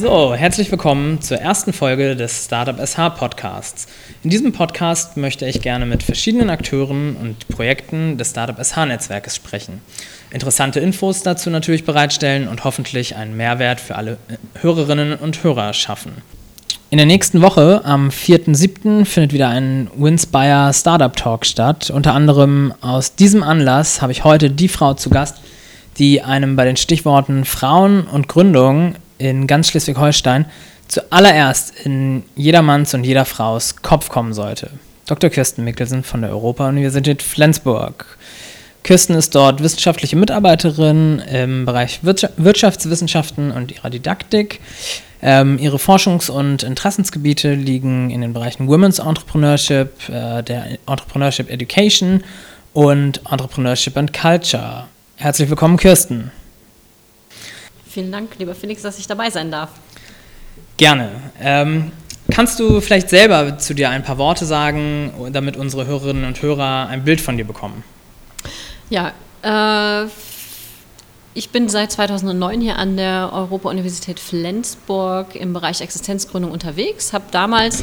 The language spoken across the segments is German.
So, herzlich willkommen zur ersten Folge des Startup SH Podcasts. In diesem Podcast möchte ich gerne mit verschiedenen Akteuren und Projekten des Startup SH Netzwerkes sprechen. Interessante Infos dazu natürlich bereitstellen und hoffentlich einen Mehrwert für alle Hörerinnen und Hörer schaffen. In der nächsten Woche, am 4.7., findet wieder ein Winspire Startup Talk statt. Unter anderem aus diesem Anlass habe ich heute die Frau zu Gast, die einem bei den Stichworten Frauen und Gründung in ganz Schleswig-Holstein zuallererst in jedermanns und jeder Fraus Kopf kommen sollte. Dr. Kirsten Mikkelsen von der Europa-Universität Flensburg. Kirsten ist dort wissenschaftliche Mitarbeiterin im Bereich Wirtschaftswissenschaften und ihrer Didaktik. Ähm, ihre Forschungs- und Interessensgebiete liegen in den Bereichen Women's Entrepreneurship, äh, der Entrepreneurship Education und Entrepreneurship and Culture. Herzlich willkommen, Kirsten. Vielen Dank, lieber Felix, dass ich dabei sein darf. Gerne. Ähm, kannst du vielleicht selber zu dir ein paar Worte sagen, damit unsere Hörerinnen und Hörer ein Bild von dir bekommen? Ja, äh, ich bin seit 2009 hier an der Europa-Universität Flensburg im Bereich Existenzgründung unterwegs, habe damals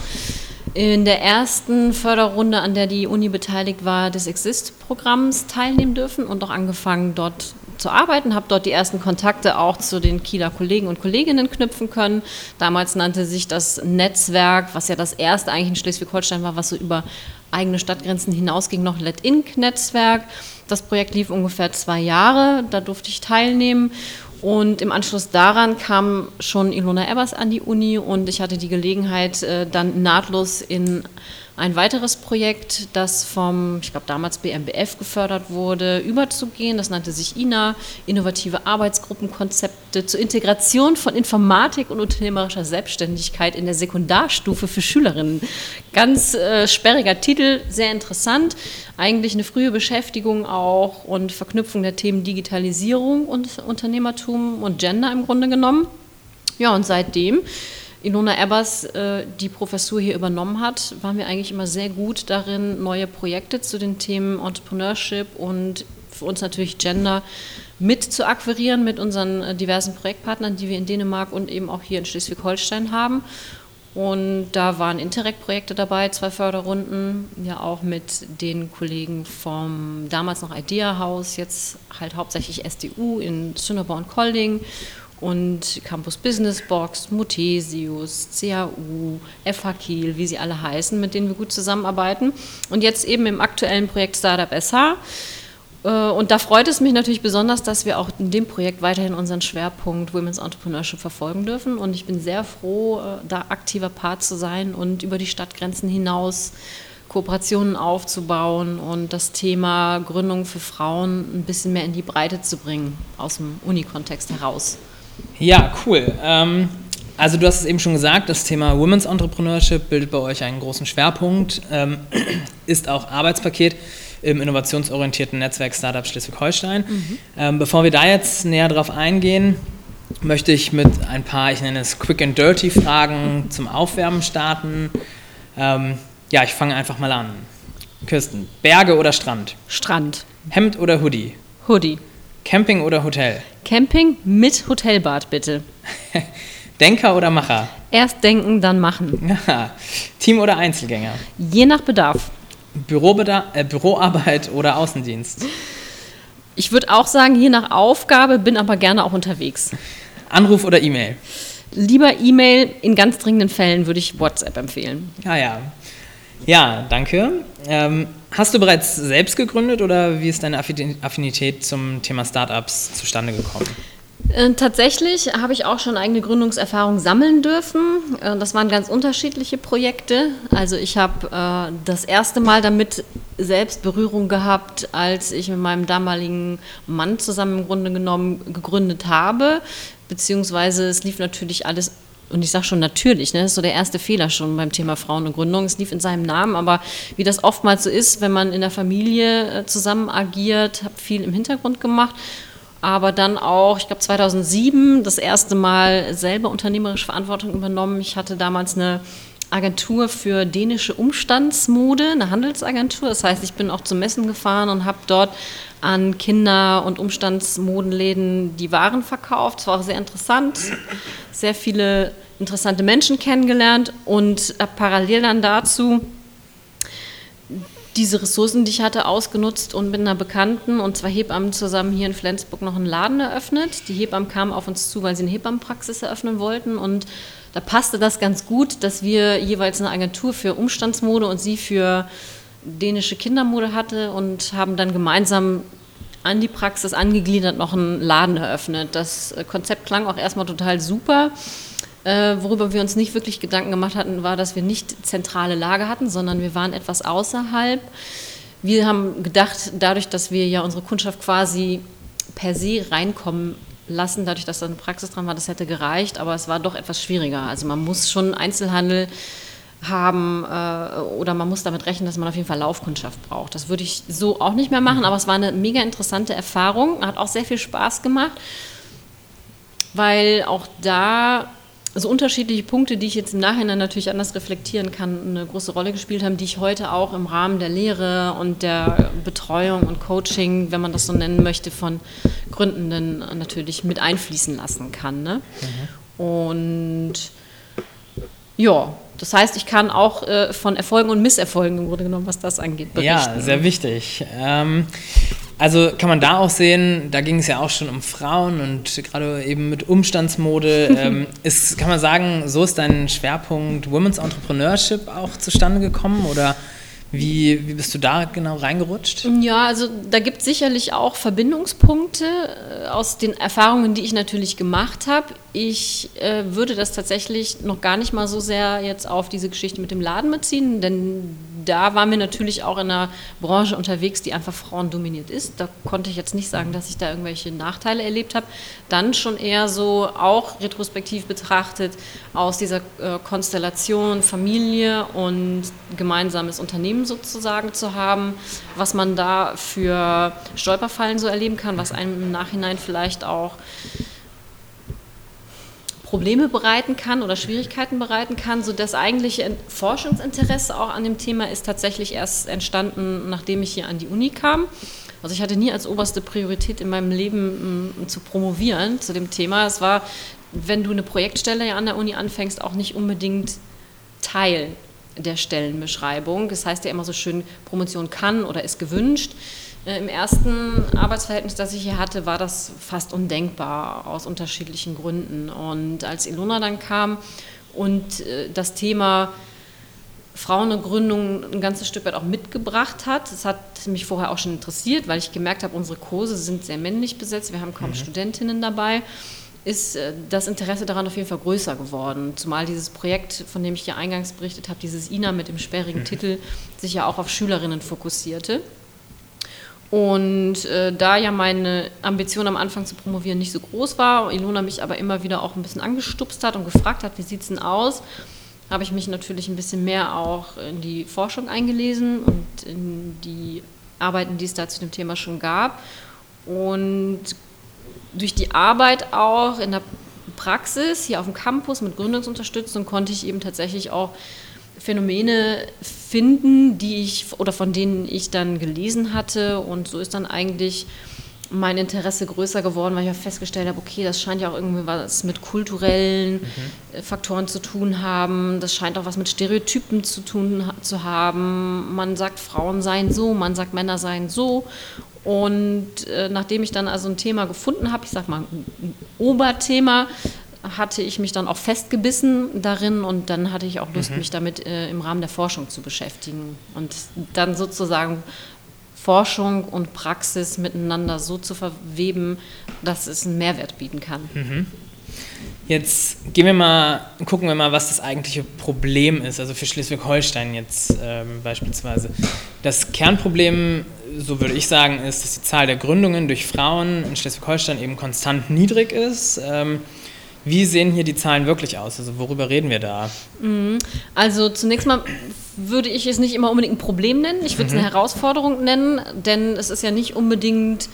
in der ersten Förderrunde, an der die Uni beteiligt war, des Exist-Programms teilnehmen dürfen und auch angefangen, dort zu arbeiten, habe dort die ersten Kontakte auch zu den Kieler Kollegen und Kolleginnen knüpfen können. Damals nannte sich das Netzwerk, was ja das erste eigentlich in Schleswig-Holstein war, was so über eigene Stadtgrenzen hinausging, noch Let Inc-Netzwerk. Das Projekt lief ungefähr zwei Jahre, da durfte ich teilnehmen. Und im Anschluss daran kam schon Ilona Ebers an die Uni und ich hatte die Gelegenheit, äh, dann nahtlos in ein weiteres Projekt, das vom, ich glaube damals BMBF gefördert wurde, überzugehen. Das nannte sich INA, Innovative Arbeitsgruppenkonzepte zur Integration von Informatik und unternehmerischer Selbstständigkeit in der Sekundarstufe für Schülerinnen. Ganz äh, sperriger Titel, sehr interessant. Eigentlich eine frühe Beschäftigung auch und Verknüpfung der Themen Digitalisierung und Unternehmertum und Gender im Grunde genommen. Ja, und seitdem Ilona Ebbers äh, die Professur hier übernommen hat, waren wir eigentlich immer sehr gut darin, neue Projekte zu den Themen Entrepreneurship und für uns natürlich Gender mit zu akquirieren mit unseren äh, diversen Projektpartnern, die wir in Dänemark und eben auch hier in Schleswig-Holstein haben. Und da waren Interreg-Projekte dabei, zwei Förderrunden, ja auch mit den Kollegen vom damals noch Idea House, jetzt halt hauptsächlich SDU in Sünderborn Kolding und Campus Business Box, Mutesius, CAU, FH Kiel, wie sie alle heißen, mit denen wir gut zusammenarbeiten. Und jetzt eben im aktuellen Projekt Startup SH. Äh, und da freut es mich natürlich besonders, dass wir auch in dem Projekt weiterhin unseren Schwerpunkt Women's Entrepreneurship verfolgen dürfen. Und ich bin sehr froh, äh, da aktiver Part zu sein und über die Stadtgrenzen hinaus Kooperationen aufzubauen und das Thema Gründung für Frauen ein bisschen mehr in die Breite zu bringen, aus dem Unikontext heraus. Ja, cool. Ähm, also du hast es eben schon gesagt, das Thema Women's Entrepreneurship bildet bei euch einen großen Schwerpunkt, ähm, ist auch Arbeitspaket im innovationsorientierten Netzwerk Startup Schleswig-Holstein. Mhm. Ähm, bevor wir da jetzt näher drauf eingehen, möchte ich mit ein paar, ich nenne es Quick and Dirty Fragen zum Aufwärmen starten. Ähm, ja, ich fange einfach mal an. Kirsten, Berge oder Strand? Strand. Hemd oder Hoodie? Hoodie. Camping oder Hotel? Camping mit Hotelbad, bitte. Denker oder Macher? Erst denken, dann machen. Team oder Einzelgänger? Je nach Bedarf. Bürobeda äh, Büroarbeit oder Außendienst? Ich würde auch sagen, je nach Aufgabe, bin aber gerne auch unterwegs. Anruf oder E-Mail? Lieber E-Mail, in ganz dringenden Fällen würde ich WhatsApp empfehlen. Ja, ja. Ja, danke. Ähm, hast du bereits selbst gegründet oder wie ist deine Affinität zum Thema Startups zustande gekommen? Äh, tatsächlich habe ich auch schon eigene Gründungserfahrung sammeln dürfen. Äh, das waren ganz unterschiedliche Projekte. Also ich habe äh, das erste Mal damit selbst Berührung gehabt, als ich mit meinem damaligen Mann zusammen im Grunde genommen gegründet habe. Beziehungsweise es lief natürlich alles und ich sage schon natürlich, ne, das ist so der erste Fehler schon beim Thema Frauen und Gründung. Es lief in seinem Namen, aber wie das oftmals so ist, wenn man in der Familie äh, zusammen agiert, habe viel im Hintergrund gemacht. Aber dann auch, ich glaube 2007, das erste Mal selber unternehmerische Verantwortung übernommen. Ich hatte damals eine Agentur für dänische Umstandsmode, eine Handelsagentur. Das heißt, ich bin auch zu Messen gefahren und habe dort an Kinder- und Umstandsmodenläden die Waren verkauft. Es war auch sehr interessant, sehr viele interessante Menschen kennengelernt und parallel dann dazu diese Ressourcen, die ich hatte, ausgenutzt und mit einer Bekannten und zwei Hebammen zusammen hier in Flensburg noch einen Laden eröffnet. Die Hebammen kamen auf uns zu, weil sie eine Hebammenpraxis eröffnen wollten und da passte das ganz gut, dass wir jeweils eine Agentur für Umstandsmode und sie für dänische Kindermode hatte und haben dann gemeinsam an die Praxis angegliedert noch einen Laden eröffnet. Das Konzept klang auch erstmal total super. Äh, worüber wir uns nicht wirklich Gedanken gemacht hatten, war, dass wir nicht zentrale Lage hatten, sondern wir waren etwas außerhalb. Wir haben gedacht, dadurch, dass wir ja unsere Kundschaft quasi per se reinkommen lassen, dadurch, dass da eine Praxis dran war, das hätte gereicht, aber es war doch etwas schwieriger. Also man muss schon Einzelhandel haben äh, oder man muss damit rechnen, dass man auf jeden Fall Laufkundschaft braucht. Das würde ich so auch nicht mehr machen, aber es war eine mega interessante Erfahrung, hat auch sehr viel Spaß gemacht, weil auch da also unterschiedliche Punkte, die ich jetzt im Nachhinein natürlich anders reflektieren kann, eine große Rolle gespielt haben, die ich heute auch im Rahmen der Lehre und der Betreuung und Coaching, wenn man das so nennen möchte, von Gründenden natürlich mit einfließen lassen kann. Ne? Mhm. Und ja, das heißt, ich kann auch äh, von Erfolgen und Misserfolgen im Grunde genommen, was das angeht, berichten. Ja, sehr wichtig. Ähm, also kann man da auch sehen, da ging es ja auch schon um Frauen und gerade eben mit Umstandsmode. ähm, ist, kann man sagen, so ist dein Schwerpunkt Women's Entrepreneurship auch zustande gekommen oder wie, wie bist du da genau reingerutscht? Ja, also da gibt es sicherlich auch Verbindungspunkte äh, aus den Erfahrungen, die ich natürlich gemacht habe. Ich äh, würde das tatsächlich noch gar nicht mal so sehr jetzt auf diese Geschichte mit dem Laden beziehen, denn da waren wir natürlich auch in einer Branche unterwegs, die einfach frauendominiert ist. Da konnte ich jetzt nicht sagen, dass ich da irgendwelche Nachteile erlebt habe. Dann schon eher so auch retrospektiv betrachtet aus dieser äh, Konstellation Familie und gemeinsames Unternehmen sozusagen zu haben, was man da für Stolperfallen so erleben kann, was einem im Nachhinein vielleicht auch Probleme bereiten kann oder Schwierigkeiten bereiten kann. So das eigentliche Forschungsinteresse auch an dem Thema ist tatsächlich erst entstanden, nachdem ich hier an die Uni kam. Also ich hatte nie als oberste Priorität in meinem Leben m, zu promovieren zu dem Thema. Es war, wenn du eine Projektstelle an der Uni anfängst, auch nicht unbedingt Teil der Stellenbeschreibung. Das heißt ja immer so schön, Promotion kann oder ist gewünscht. Äh, Im ersten Arbeitsverhältnis, das ich hier hatte, war das fast undenkbar aus unterschiedlichen Gründen. Und als Ilona dann kam und äh, das Thema Frauengründung ein ganzes Stück weit auch mitgebracht hat. Das hat mich vorher auch schon interessiert, weil ich gemerkt habe, unsere Kurse sind sehr männlich besetzt, wir haben kaum mhm. Studentinnen dabei ist äh, das Interesse daran auf jeden Fall größer geworden. Zumal dieses Projekt, von dem ich ja eingangs berichtet habe, dieses INA mit dem sperrigen mhm. Titel, sich ja auch auf Schülerinnen fokussierte. Und äh, da ja meine Ambition am Anfang zu promovieren nicht so groß war, Ilona mich aber immer wieder auch ein bisschen angestupst hat und gefragt hat, wie sieht es denn aus, habe ich mich natürlich ein bisschen mehr auch in die Forschung eingelesen und in die Arbeiten, die es da zu dem Thema schon gab. Und durch die Arbeit auch in der Praxis hier auf dem Campus mit Gründungsunterstützung konnte ich eben tatsächlich auch Phänomene finden, die ich oder von denen ich dann gelesen hatte. Und so ist dann eigentlich mein Interesse größer geworden, weil ich auch festgestellt habe, okay, das scheint ja auch irgendwie was mit kulturellen mhm. Faktoren zu tun haben. Das scheint auch was mit Stereotypen zu tun zu haben. Man sagt, Frauen seien so, man sagt, Männer seien so. Und äh, nachdem ich dann also ein Thema gefunden habe, ich sag mal ein Oberthema, hatte ich mich dann auch festgebissen darin und dann hatte ich auch Lust, mhm. mich damit äh, im Rahmen der Forschung zu beschäftigen und dann sozusagen Forschung und Praxis miteinander so zu verweben, dass es einen Mehrwert bieten kann. Mhm. Jetzt gehen wir mal, gucken wir mal, was das eigentliche Problem ist, also für Schleswig-Holstein jetzt ähm, beispielsweise. Das Kernproblem, so würde ich sagen, ist, dass die Zahl der Gründungen durch Frauen in Schleswig-Holstein eben konstant niedrig ist. Ähm, wie sehen hier die Zahlen wirklich aus? Also worüber reden wir da? Mhm. Also zunächst mal würde ich es nicht immer unbedingt ein Problem nennen. Ich würde es mhm. eine Herausforderung nennen, denn es ist ja nicht unbedingt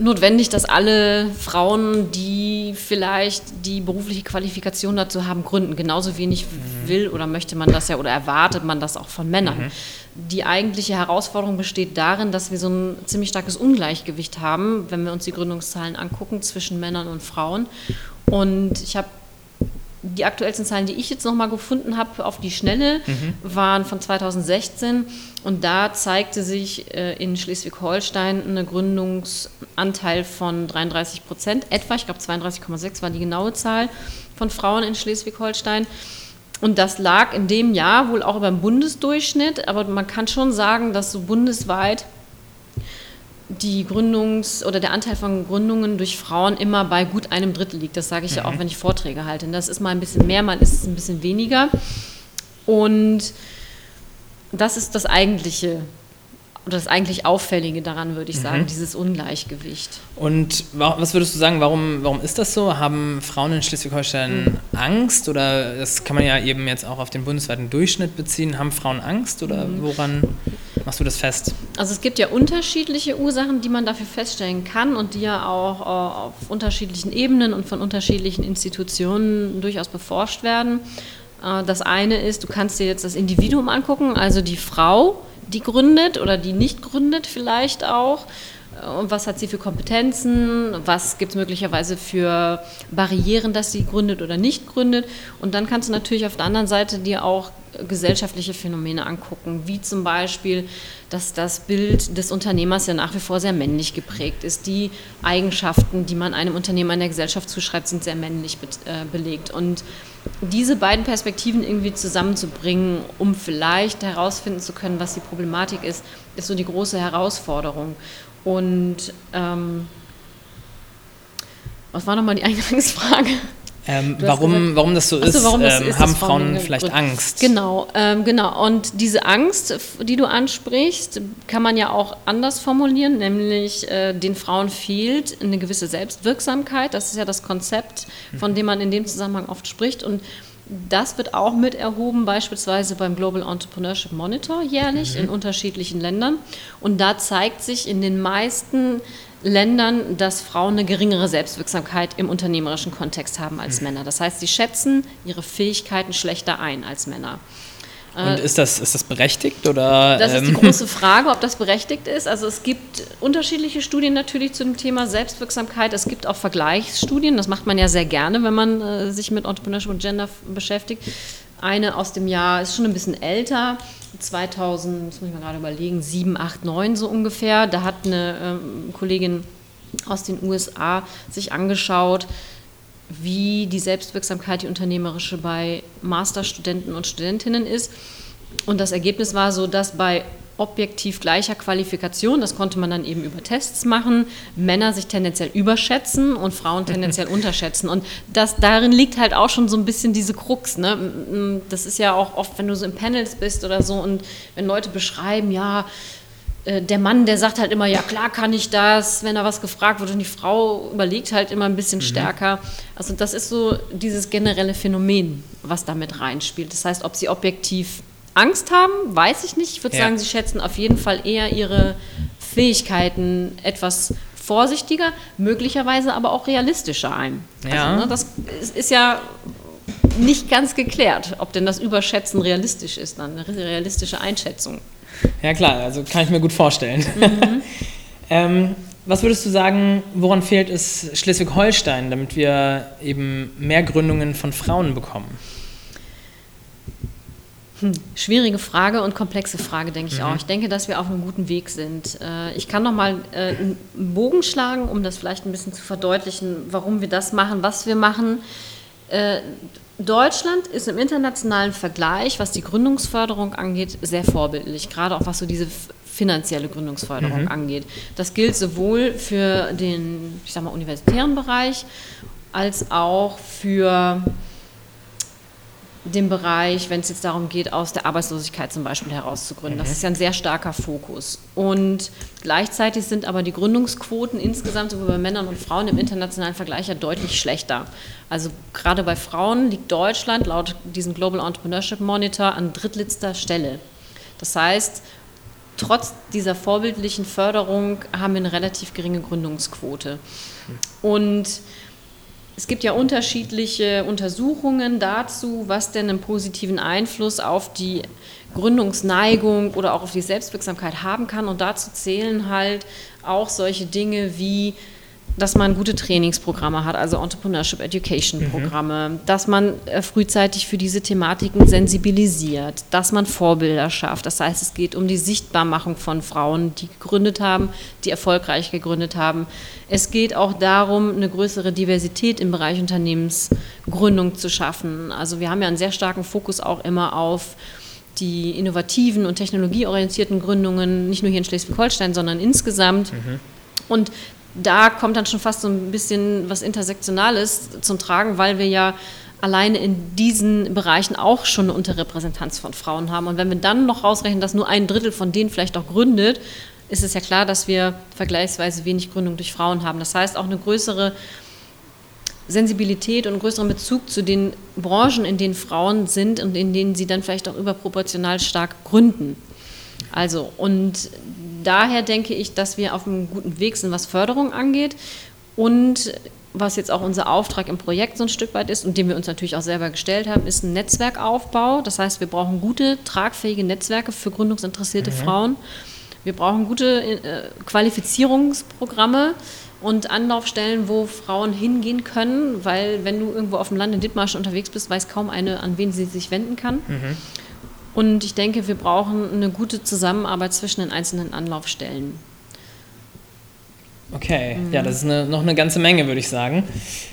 notwendig, dass alle Frauen, die vielleicht die berufliche Qualifikation dazu haben, gründen. Genauso wenig mhm. will oder möchte man das ja oder erwartet man das auch von Männern. Mhm. Die eigentliche Herausforderung besteht darin, dass wir so ein ziemlich starkes Ungleichgewicht haben, wenn wir uns die Gründungszahlen angucken zwischen Männern und Frauen. Und ich habe die aktuellsten Zahlen, die ich jetzt nochmal gefunden habe auf die Schnelle, mhm. waren von 2016 und da zeigte sich äh, in Schleswig-Holstein ein Gründungsanteil von 33 Prozent, etwa, ich glaube 32,6 war die genaue Zahl von Frauen in Schleswig-Holstein. Und das lag in dem Jahr wohl auch über dem Bundesdurchschnitt, aber man kann schon sagen, dass so bundesweit die Gründungs- oder der Anteil von Gründungen durch Frauen immer bei gut einem Drittel liegt. Das sage ich ja auch, mhm. wenn ich Vorträge halte. Und das ist mal ein bisschen mehr, mal ist es ein bisschen weniger. Und das ist das eigentliche oder das eigentlich Auffällige daran, würde ich mhm. sagen, dieses Ungleichgewicht. Und was würdest du sagen, warum, warum ist das so? Haben Frauen in Schleswig-Holstein mhm. Angst oder das kann man ja eben jetzt auch auf den bundesweiten Durchschnitt beziehen. Haben Frauen Angst oder mhm. woran machst du das fest? Also es gibt ja unterschiedliche Ursachen, die man dafür feststellen kann und die ja auch äh, auf unterschiedlichen Ebenen und von unterschiedlichen Institutionen durchaus beforscht werden. Äh, das eine ist, du kannst dir jetzt das Individuum angucken, also die Frau, die gründet oder die nicht gründet vielleicht auch. Und was hat sie für Kompetenzen? Was gibt es möglicherweise für Barrieren, dass sie gründet oder nicht gründet? Und dann kannst du natürlich auf der anderen Seite dir auch gesellschaftliche Phänomene angucken, wie zum Beispiel, dass das Bild des Unternehmers ja nach wie vor sehr männlich geprägt ist. Die Eigenschaften, die man einem Unternehmer in der Gesellschaft zuschreibt, sind sehr männlich be äh, belegt. Und diese beiden Perspektiven irgendwie zusammenzubringen, um vielleicht herausfinden zu können, was die Problematik ist, ist so die große Herausforderung. Und ähm, was war nochmal die Eingangsfrage? Ähm, warum, gesagt, warum das so ist, so, ähm, ist haben Frauen vielleicht Angst? Genau, ähm, genau. Und diese Angst, die du ansprichst, kann man ja auch anders formulieren, nämlich äh, den Frauen fehlt eine gewisse Selbstwirksamkeit. Das ist ja das Konzept, von dem man in dem Zusammenhang oft spricht. Und das wird auch mit erhoben, beispielsweise beim Global Entrepreneurship Monitor jährlich mhm. in unterschiedlichen Ländern. Und da zeigt sich in den meisten Ländern, dass Frauen eine geringere Selbstwirksamkeit im unternehmerischen Kontext haben als mhm. Männer. Das heißt, sie schätzen ihre Fähigkeiten schlechter ein als Männer. Und äh, ist das, ist das berechtigt? Oder, das ist die ähm, große Frage, ob das berechtigt ist. Also es gibt unterschiedliche Studien natürlich zu dem Thema Selbstwirksamkeit. Es gibt auch Vergleichsstudien, das macht man ja sehr gerne, wenn man äh, sich mit Entrepreneurship und Gender beschäftigt. Eine aus dem Jahr ist schon ein bisschen älter, 2000, das muss ich mal gerade überlegen, 7, 8, 9 so ungefähr. Da hat eine ähm, Kollegin aus den USA sich angeschaut, wie die Selbstwirksamkeit, die unternehmerische bei Masterstudenten und Studentinnen ist. Und das Ergebnis war so, dass bei objektiv gleicher Qualifikation, das konnte man dann eben über Tests machen, Männer sich tendenziell überschätzen und Frauen tendenziell unterschätzen. Und das, darin liegt halt auch schon so ein bisschen diese Krux. Ne? Das ist ja auch oft, wenn du so in Panels bist oder so und wenn Leute beschreiben, ja, äh, der Mann, der sagt halt immer, ja klar kann ich das, wenn er was gefragt wird und die Frau überlegt halt immer ein bisschen mhm. stärker. Also das ist so dieses generelle Phänomen, was damit reinspielt. Das heißt, ob sie objektiv Angst haben, weiß ich nicht. Ich würde ja. sagen, sie schätzen auf jeden Fall eher ihre Fähigkeiten etwas vorsichtiger, möglicherweise aber auch realistischer ein. Ja. Also, ne, das ist, ist, ja nicht ganz geklärt, ob denn das Überschätzen realistisch ist, dann eine realistische Einschätzung. Ja klar, also kann ich mir gut vorstellen. Mhm. ähm, was würdest du sagen, woran fehlt es Schleswig-Holstein, damit wir eben mehr Gründungen von Frauen bekommen? Hm, schwierige Frage und komplexe Frage, denke ich mhm. auch. Ich denke, dass wir auf einem guten Weg sind. Äh, ich kann noch mal äh, einen Bogen schlagen, um das vielleicht ein bisschen zu verdeutlichen, warum wir das machen, was wir machen. Deutschland ist im internationalen Vergleich, was die Gründungsförderung angeht, sehr vorbildlich, gerade auch was so diese finanzielle Gründungsförderung mhm. angeht. Das gilt sowohl für den, ich sag mal, universitären Bereich als auch für den Bereich, wenn es jetzt darum geht, aus der Arbeitslosigkeit zum Beispiel herauszugründen. Das mhm. ist ja ein sehr starker Fokus. Und gleichzeitig sind aber die Gründungsquoten insgesamt sowohl bei Männern und Frauen im internationalen Vergleich ja deutlich schlechter. Also gerade bei Frauen liegt Deutschland laut diesem Global Entrepreneurship Monitor an drittletzter Stelle. Das heißt, trotz dieser vorbildlichen Förderung haben wir eine relativ geringe Gründungsquote. Und es gibt ja unterschiedliche Untersuchungen dazu, was denn einen positiven Einfluss auf die Gründungsneigung oder auch auf die Selbstwirksamkeit haben kann. Und dazu zählen halt auch solche Dinge wie dass man gute Trainingsprogramme hat, also Entrepreneurship Education Programme, mhm. dass man äh, frühzeitig für diese Thematiken sensibilisiert, dass man Vorbilder schafft. Das heißt, es geht um die Sichtbarmachung von Frauen, die gegründet haben, die erfolgreich gegründet haben. Es geht auch darum, eine größere Diversität im Bereich Unternehmensgründung zu schaffen. Also wir haben ja einen sehr starken Fokus auch immer auf die innovativen und technologieorientierten Gründungen, nicht nur hier in Schleswig-Holstein, sondern insgesamt. Mhm. Und da kommt dann schon fast so ein bisschen was Intersektionales zum Tragen, weil wir ja alleine in diesen Bereichen auch schon eine Unterrepräsentanz von Frauen haben. Und wenn wir dann noch rausrechnen, dass nur ein Drittel von denen vielleicht auch gründet, ist es ja klar, dass wir vergleichsweise wenig Gründung durch Frauen haben. Das heißt, auch eine größere Sensibilität und einen größeren Bezug zu den Branchen, in denen Frauen sind und in denen sie dann vielleicht auch überproportional stark gründen. Also, und daher denke ich, dass wir auf einem guten Weg sind, was Förderung angeht. Und was jetzt auch unser Auftrag im Projekt so ein Stück weit ist und den wir uns natürlich auch selber gestellt haben, ist ein Netzwerkaufbau. Das heißt, wir brauchen gute, tragfähige Netzwerke für gründungsinteressierte mhm. Frauen. Wir brauchen gute äh, Qualifizierungsprogramme und Anlaufstellen, wo Frauen hingehen können, weil wenn du irgendwo auf dem Land in Dithmarsch unterwegs bist, weiß kaum eine, an wen sie sich wenden kann. Mhm. Und ich denke, wir brauchen eine gute Zusammenarbeit zwischen den einzelnen Anlaufstellen. Okay, mhm. ja, das ist eine, noch eine ganze Menge, würde ich sagen.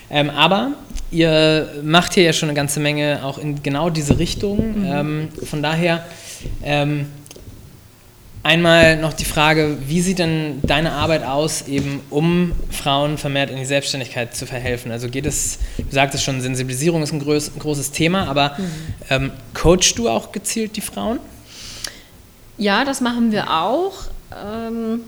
Ähm, aber ihr macht hier ja schon eine ganze Menge auch in genau diese Richtung. Mhm. Ähm, von daher ähm, Einmal noch die Frage, wie sieht denn deine Arbeit aus, eben um Frauen vermehrt in die Selbstständigkeit zu verhelfen? Also geht es, du sagtest schon, Sensibilisierung ist ein, groß, ein großes Thema, aber mhm. ähm, coachst du auch gezielt die Frauen? Ja, das machen wir auch. Ähm,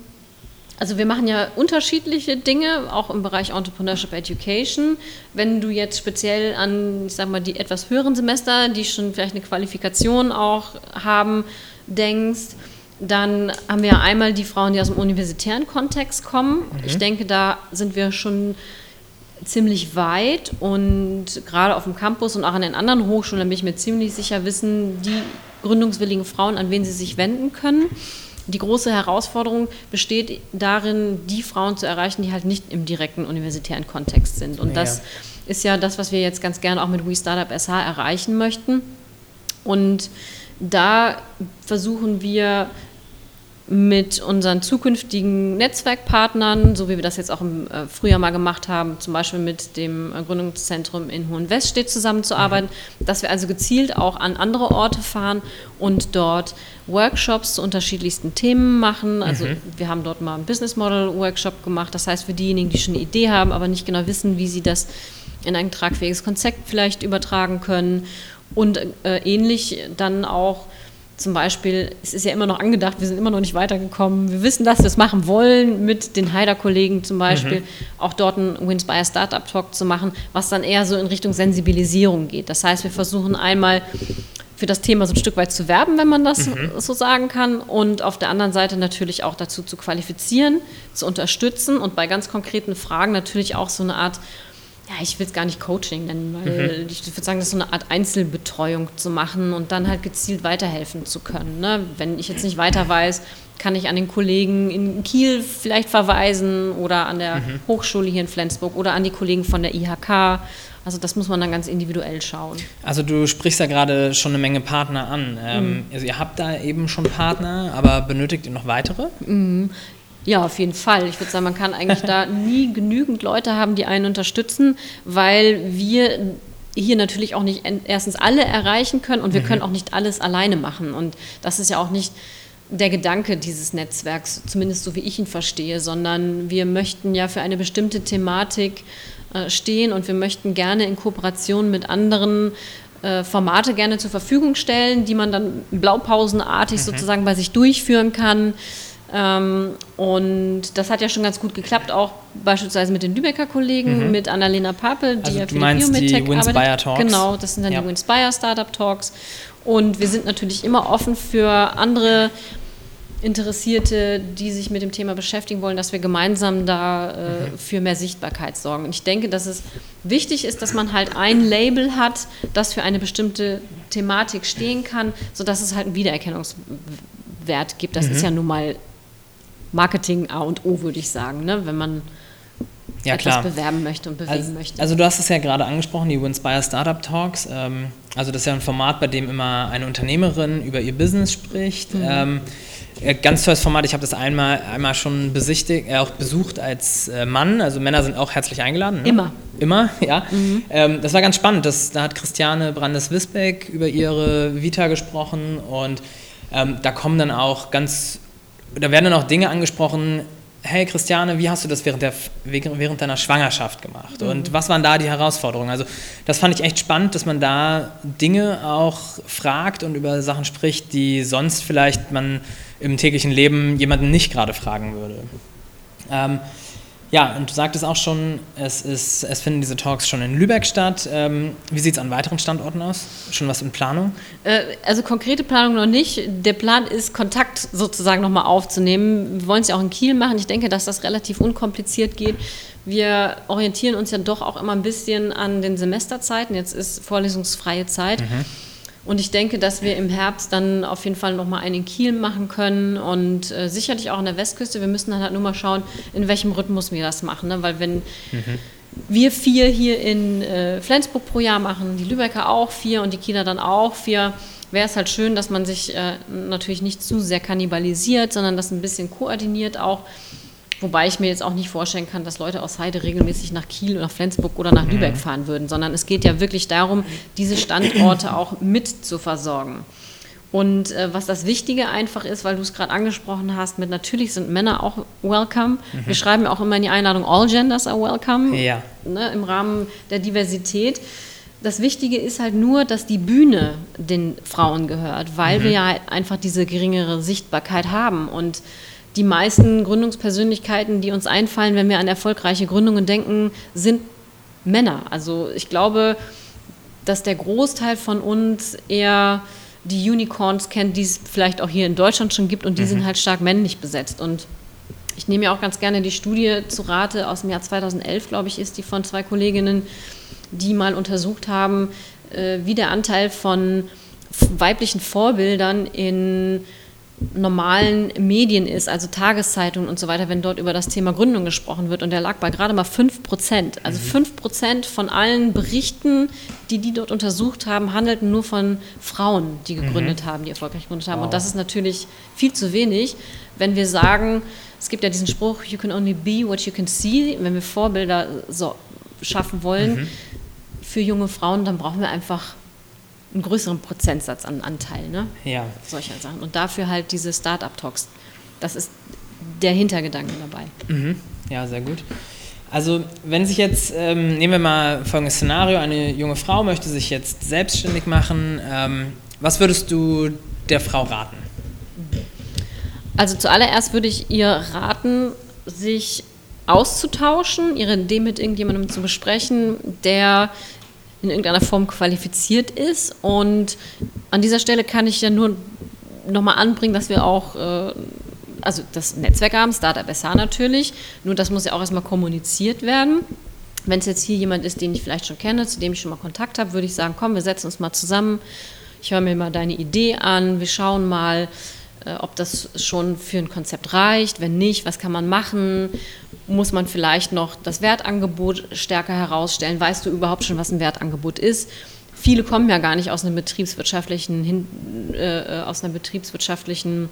also wir machen ja unterschiedliche Dinge, auch im Bereich Entrepreneurship Education. Wenn du jetzt speziell an, ich sag mal, die etwas höheren Semester, die schon vielleicht eine Qualifikation auch haben, denkst, dann haben wir einmal die Frauen, die aus dem universitären Kontext kommen. Mhm. Ich denke, da sind wir schon ziemlich weit und gerade auf dem Campus und auch an den anderen Hochschulen, da bin ich mir ziemlich sicher, wissen die gründungswilligen Frauen, an wen sie sich wenden können. Die große Herausforderung besteht darin, die Frauen zu erreichen, die halt nicht im direkten universitären Kontext sind. Und ja. das ist ja das, was wir jetzt ganz gerne auch mit We Startup SH erreichen möchten. Und da versuchen wir mit unseren zukünftigen Netzwerkpartnern, so wie wir das jetzt auch im äh, Frühjahr mal gemacht haben, zum Beispiel mit dem äh, Gründungszentrum in Hohenweststedt zusammenzuarbeiten, mhm. dass wir also gezielt auch an andere Orte fahren und dort Workshops zu unterschiedlichsten Themen machen. Also mhm. wir haben dort mal einen Business Model Workshop gemacht. Das heißt, für diejenigen, die schon eine Idee haben, aber nicht genau wissen, wie sie das in ein tragfähiges Konzept vielleicht übertragen können. Und äh, ähnlich dann auch zum Beispiel, es ist ja immer noch angedacht, wir sind immer noch nicht weitergekommen. Wir wissen, dass wir es machen wollen, mit den Haider-Kollegen zum Beispiel, mhm. auch dort einen Winspire Startup Talk zu machen, was dann eher so in Richtung Sensibilisierung geht. Das heißt, wir versuchen einmal für das Thema so ein Stück weit zu werben, wenn man das mhm. so sagen kann, und auf der anderen Seite natürlich auch dazu zu qualifizieren, zu unterstützen und bei ganz konkreten Fragen natürlich auch so eine Art ja, ich will es gar nicht Coaching nennen, weil mhm. ich würde sagen, das ist so eine Art Einzelbetreuung zu machen und dann halt gezielt weiterhelfen zu können. Ne? Wenn ich jetzt nicht weiter weiß, kann ich an den Kollegen in Kiel vielleicht verweisen oder an der mhm. Hochschule hier in Flensburg oder an die Kollegen von der IHK. Also das muss man dann ganz individuell schauen. Also du sprichst ja gerade schon eine Menge Partner an. Ähm, mhm. Also ihr habt da eben schon Partner, aber benötigt ihr noch weitere? Mhm. Ja, auf jeden Fall. Ich würde sagen, man kann eigentlich da nie genügend Leute haben, die einen unterstützen, weil wir hier natürlich auch nicht erstens alle erreichen können und wir mhm. können auch nicht alles alleine machen. Und das ist ja auch nicht der Gedanke dieses Netzwerks, zumindest so wie ich ihn verstehe, sondern wir möchten ja für eine bestimmte Thematik äh, stehen und wir möchten gerne in Kooperation mit anderen äh, Formate gerne zur Verfügung stellen, die man dann blaupausenartig mhm. sozusagen bei sich durchführen kann. Ähm, und das hat ja schon ganz gut geklappt, auch beispielsweise mit den Lübecker Kollegen, mhm. mit Annalena Papel, die also ja für die Biomedtech arbeitet. Talks. Genau, das sind dann ja. die Winspire Startup Talks. Und wir sind natürlich immer offen für andere Interessierte, die sich mit dem Thema beschäftigen wollen, dass wir gemeinsam da äh, für mehr Sichtbarkeit sorgen. Und ich denke, dass es wichtig ist, dass man halt ein Label hat, das für eine bestimmte Thematik stehen kann, sodass es halt einen Wiedererkennungswert gibt. Das mhm. ist ja nun mal Marketing A und O, würde ich sagen, ne? wenn man ja, etwas klar. bewerben möchte und bewegen also, möchte. Also du hast es ja gerade angesprochen, die Winspire Startup Talks. Ähm, also das ist ja ein Format, bei dem immer eine Unternehmerin über ihr Business spricht. Mhm. Ähm, ganz tolles Format. Ich habe das einmal, einmal schon besichtigt, äh, auch besucht als äh, Mann. Also Männer sind auch herzlich eingeladen. Ne? Immer. Immer, ja. Mhm. Ähm, das war ganz spannend. Das, da hat Christiane Brandes-Wisbeck über ihre Vita gesprochen und ähm, da kommen dann auch ganz, da werden dann auch Dinge angesprochen, hey Christiane, wie hast du das während, der, während deiner Schwangerschaft gemacht? Mhm. Und was waren da die Herausforderungen? Also das fand ich echt spannend, dass man da Dinge auch fragt und über Sachen spricht, die sonst vielleicht man im täglichen Leben jemanden nicht gerade fragen würde. Ähm, ja, und du sagtest auch schon, es, ist, es finden diese Talks schon in Lübeck statt. Ähm, wie sieht es an weiteren Standorten aus? Schon was in Planung? Äh, also konkrete Planung noch nicht. Der Plan ist, Kontakt sozusagen nochmal aufzunehmen. Wir wollen es ja auch in Kiel machen. Ich denke, dass das relativ unkompliziert geht. Wir orientieren uns ja doch auch immer ein bisschen an den Semesterzeiten. Jetzt ist vorlesungsfreie Zeit. Mhm. Und ich denke, dass wir im Herbst dann auf jeden Fall nochmal einen in Kiel machen können und äh, sicherlich auch an der Westküste. Wir müssen dann halt nur mal schauen, in welchem Rhythmus wir das machen. Ne? Weil wenn mhm. wir vier hier in äh, Flensburg pro Jahr machen, die Lübecker auch vier und die Kieler dann auch vier, wäre es halt schön, dass man sich äh, natürlich nicht zu sehr kannibalisiert, sondern das ein bisschen koordiniert auch. Wobei ich mir jetzt auch nicht vorstellen kann, dass Leute aus Heide regelmäßig nach Kiel oder nach Flensburg oder nach Lübeck mhm. fahren würden, sondern es geht ja wirklich darum, diese Standorte auch mit zu versorgen. Und äh, was das Wichtige einfach ist, weil du es gerade angesprochen hast, mit natürlich sind Männer auch welcome. Mhm. Wir schreiben auch immer in die Einladung, all genders are welcome, ja. ne, im Rahmen der Diversität. Das Wichtige ist halt nur, dass die Bühne den Frauen gehört, weil mhm. wir ja halt einfach diese geringere Sichtbarkeit haben. Und die meisten Gründungspersönlichkeiten, die uns einfallen, wenn wir an erfolgreiche Gründungen denken, sind Männer. Also ich glaube, dass der Großteil von uns eher die Unicorns kennt, die es vielleicht auch hier in Deutschland schon gibt und die mhm. sind halt stark männlich besetzt. Und ich nehme ja auch ganz gerne die Studie zu Rate aus dem Jahr 2011, glaube ich, ist die von zwei Kolleginnen, die mal untersucht haben, äh, wie der Anteil von weiblichen Vorbildern in normalen Medien ist, also Tageszeitungen und so weiter, wenn dort über das Thema Gründung gesprochen wird. Und der lag bei gerade mal 5 Prozent. Also 5 mhm. Prozent von allen Berichten, die die dort untersucht haben, handelten nur von Frauen, die gegründet mhm. haben, die erfolgreich gegründet haben. Wow. Und das ist natürlich viel zu wenig, wenn wir sagen, es gibt ja diesen Spruch, you can only be what you can see. Wenn wir Vorbilder so schaffen wollen mhm. für junge Frauen, dann brauchen wir einfach einen größeren Prozentsatz an Anteil, ne? Ja. Solcher Sachen. Und dafür halt diese Start-up-Talks. Das ist der Hintergedanke dabei. Mhm. Ja, sehr gut. Also, wenn sich jetzt, ähm, nehmen wir mal folgendes Szenario: Eine junge Frau möchte sich jetzt selbstständig machen. Ähm, was würdest du der Frau raten? Also, zuallererst würde ich ihr raten, sich auszutauschen, ihre Idee mit irgendjemandem zu besprechen, der in irgendeiner Form qualifiziert ist. Und an dieser Stelle kann ich ja nur nochmal anbringen, dass wir auch, äh, also das Netzwerk haben, Startup SH natürlich, nur das muss ja auch erstmal kommuniziert werden. Wenn es jetzt hier jemand ist, den ich vielleicht schon kenne, zu dem ich schon mal Kontakt habe, würde ich sagen, komm, wir setzen uns mal zusammen, ich höre mir mal deine Idee an, wir schauen mal, äh, ob das schon für ein Konzept reicht, wenn nicht, was kann man machen, muss man vielleicht noch das Wertangebot stärker herausstellen, weißt du überhaupt schon, was ein Wertangebot ist. Viele kommen ja gar nicht aus einer betriebswirtschaftlichen, äh, aus einer betriebswirtschaftlichen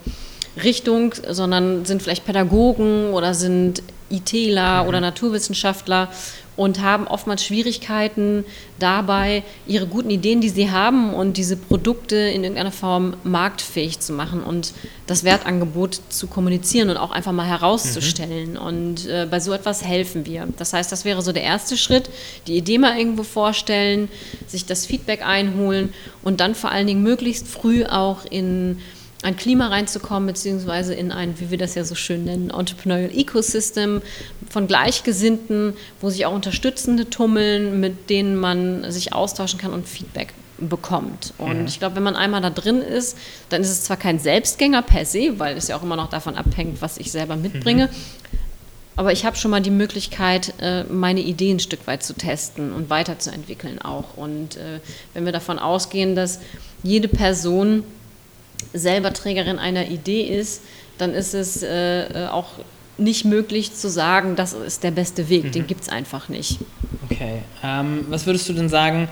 Richtung, sondern sind vielleicht Pädagogen oder sind ITler mhm. oder Naturwissenschaftler und haben oftmals Schwierigkeiten dabei, ihre guten Ideen, die sie haben und diese Produkte in irgendeiner Form marktfähig zu machen und das Wertangebot zu kommunizieren und auch einfach mal herauszustellen. Mhm. Und äh, bei so etwas helfen wir. Das heißt, das wäre so der erste Schritt, die Idee mal irgendwo vorstellen, sich das Feedback einholen und dann vor allen Dingen möglichst früh auch in ein Klima reinzukommen, beziehungsweise in ein, wie wir das ja so schön nennen, Entrepreneurial Ecosystem von Gleichgesinnten, wo sich auch Unterstützende tummeln, mit denen man sich austauschen kann und Feedback bekommt. Und mhm. ich glaube, wenn man einmal da drin ist, dann ist es zwar kein Selbstgänger per se, weil es ja auch immer noch davon abhängt, was ich selber mitbringe, mhm. aber ich habe schon mal die Möglichkeit, äh, meine Ideen ein Stück weit zu testen und weiterzuentwickeln auch. Und äh, wenn wir davon ausgehen, dass jede Person selber Trägerin einer Idee ist, dann ist es äh, auch nicht möglich zu sagen, das ist der beste Weg. Mhm. Den gibt es einfach nicht. Okay. Ähm, was würdest du denn sagen,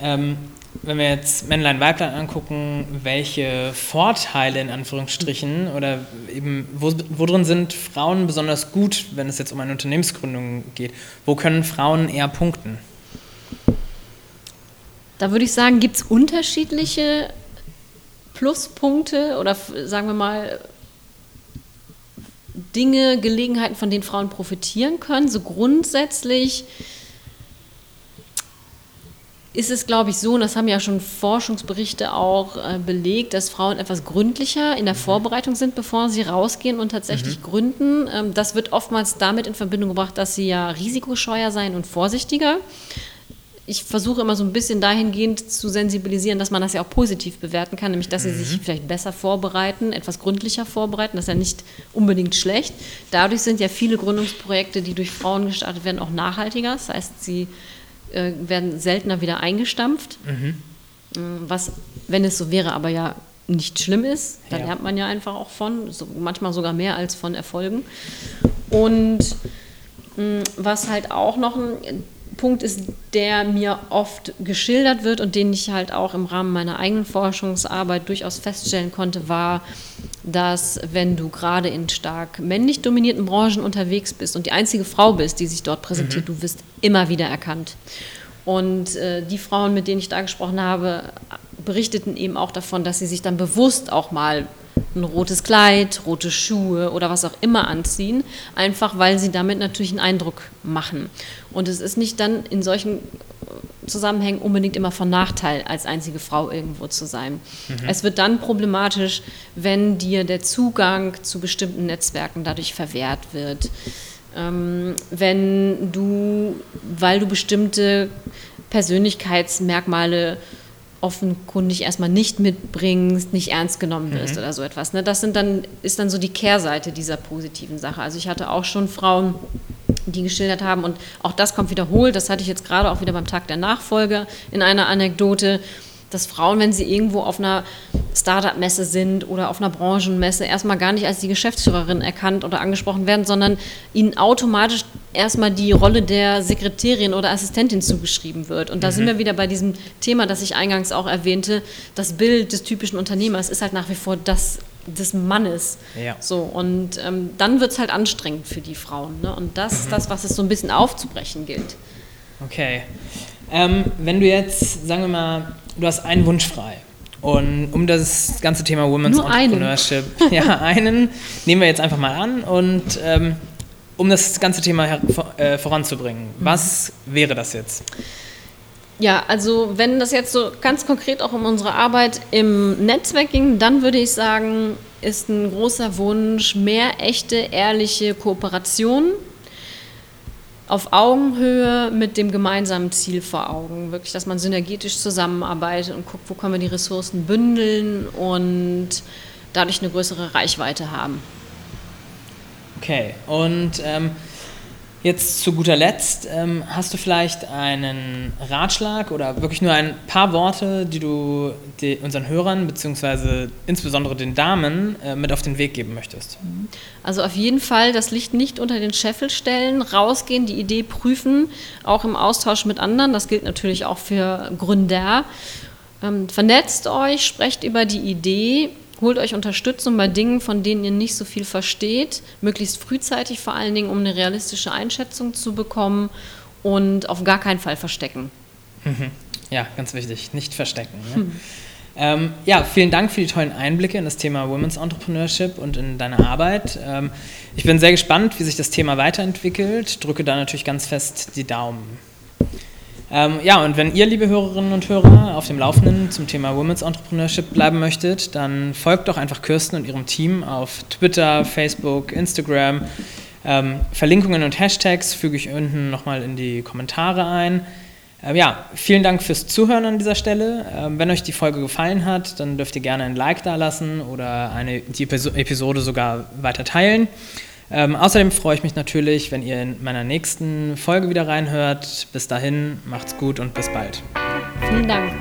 ähm, wenn wir jetzt Männlein, Weiblein angucken, welche Vorteile in Anführungsstrichen oder eben, wo, worin sind Frauen besonders gut, wenn es jetzt um eine Unternehmensgründung geht? Wo können Frauen eher punkten? Da würde ich sagen, gibt es unterschiedliche Pluspunkte oder sagen wir mal Dinge, Gelegenheiten, von denen Frauen profitieren können. So grundsätzlich ist es, glaube ich, so, und das haben ja schon Forschungsberichte auch äh, belegt, dass Frauen etwas gründlicher in der mhm. Vorbereitung sind, bevor sie rausgehen und tatsächlich mhm. gründen. Ähm, das wird oftmals damit in Verbindung gebracht, dass sie ja risikoscheuer sein und vorsichtiger ich versuche immer so ein bisschen dahingehend zu sensibilisieren, dass man das ja auch positiv bewerten kann, nämlich dass sie sich mhm. vielleicht besser vorbereiten, etwas gründlicher vorbereiten. Das ist ja nicht unbedingt schlecht. Dadurch sind ja viele Gründungsprojekte, die durch Frauen gestartet werden, auch nachhaltiger. Das heißt, sie äh, werden seltener wieder eingestampft. Mhm. Äh, was, wenn es so wäre, aber ja nicht schlimm ist. Da ja. lernt man ja einfach auch von, so, manchmal sogar mehr als von Erfolgen. Und was halt auch noch ein Punkt ist, der mir oft geschildert wird und den ich halt auch im Rahmen meiner eigenen Forschungsarbeit durchaus feststellen konnte, war, dass wenn du gerade in stark männlich dominierten Branchen unterwegs bist und die einzige Frau bist, die sich dort präsentiert, mhm. du wirst immer wieder erkannt. Und äh, die Frauen, mit denen ich da gesprochen habe, berichteten eben auch davon, dass sie sich dann bewusst auch mal ein rotes Kleid, rote Schuhe oder was auch immer anziehen, einfach weil sie damit natürlich einen Eindruck machen. Und es ist nicht dann in solchen Zusammenhängen unbedingt immer von Nachteil, als einzige Frau irgendwo zu sein. Mhm. Es wird dann problematisch, wenn dir der Zugang zu bestimmten Netzwerken dadurch verwehrt wird. Ähm, wenn du, weil du bestimmte Persönlichkeitsmerkmale offenkundig erstmal nicht mitbringst, nicht ernst genommen wirst mhm. oder so etwas. Ne? Das sind dann, ist dann so die Kehrseite dieser positiven Sache. Also ich hatte auch schon Frauen, die geschildert haben und auch das kommt wiederholt, das hatte ich jetzt gerade auch wieder beim Tag der Nachfolge in einer Anekdote, dass Frauen, wenn sie irgendwo auf einer Startup-Messe sind oder auf einer Branchenmesse, erstmal gar nicht als die Geschäftsführerin erkannt oder angesprochen werden, sondern ihnen automatisch erstmal die Rolle der Sekretärin oder Assistentin zugeschrieben wird. Und da mhm. sind wir wieder bei diesem Thema, das ich eingangs auch erwähnte, das Bild des typischen Unternehmers ist halt nach wie vor das des Mannes. Ja. So, und ähm, dann wird es halt anstrengend für die Frauen. Ne? Und das mhm. ist das, was es so ein bisschen aufzubrechen gilt. Okay. Ähm, wenn du jetzt, sagen wir mal, du hast einen Wunsch frei. Und um das ganze Thema Women's Nur Entrepreneurship, einen. ja, einen nehmen wir jetzt einfach mal an und ähm, um das ganze Thema äh, voranzubringen, mhm. was wäre das jetzt? Ja, also wenn das jetzt so ganz konkret auch um unsere Arbeit im Netzwerk ging, dann würde ich sagen, ist ein großer Wunsch mehr echte, ehrliche Kooperation auf Augenhöhe mit dem gemeinsamen Ziel vor Augen. Wirklich, dass man synergetisch zusammenarbeitet und guckt, wo können wir die Ressourcen bündeln und dadurch eine größere Reichweite haben. Okay, und ähm, Jetzt zu guter Letzt, ähm, hast du vielleicht einen Ratschlag oder wirklich nur ein paar Worte, die du unseren Hörern bzw. insbesondere den Damen äh, mit auf den Weg geben möchtest? Also auf jeden Fall das Licht nicht unter den Scheffel stellen, rausgehen, die Idee prüfen, auch im Austausch mit anderen. Das gilt natürlich auch für Gründer. Ähm, vernetzt euch, sprecht über die Idee, Holt euch Unterstützung bei Dingen, von denen ihr nicht so viel versteht, möglichst frühzeitig vor allen Dingen, um eine realistische Einschätzung zu bekommen und auf gar keinen Fall verstecken. Mhm. Ja, ganz wichtig, nicht verstecken. Ne? Hm. Ähm, ja, vielen Dank für die tollen Einblicke in das Thema Women's Entrepreneurship und in deine Arbeit. Ähm, ich bin sehr gespannt, wie sich das Thema weiterentwickelt. Drücke da natürlich ganz fest die Daumen. Ähm, ja, und wenn ihr, liebe Hörerinnen und Hörer, auf dem Laufenden zum Thema Women's Entrepreneurship bleiben möchtet, dann folgt doch einfach Kirsten und ihrem Team auf Twitter, Facebook, Instagram. Ähm, Verlinkungen und Hashtags füge ich unten nochmal in die Kommentare ein. Ähm, ja, vielen Dank fürs Zuhören an dieser Stelle. Ähm, wenn euch die Folge gefallen hat, dann dürft ihr gerne ein Like da lassen oder eine, die Episode sogar weiter teilen. Ähm, außerdem freue ich mich natürlich, wenn ihr in meiner nächsten Folge wieder reinhört. Bis dahin, macht's gut und bis bald. Vielen Dank.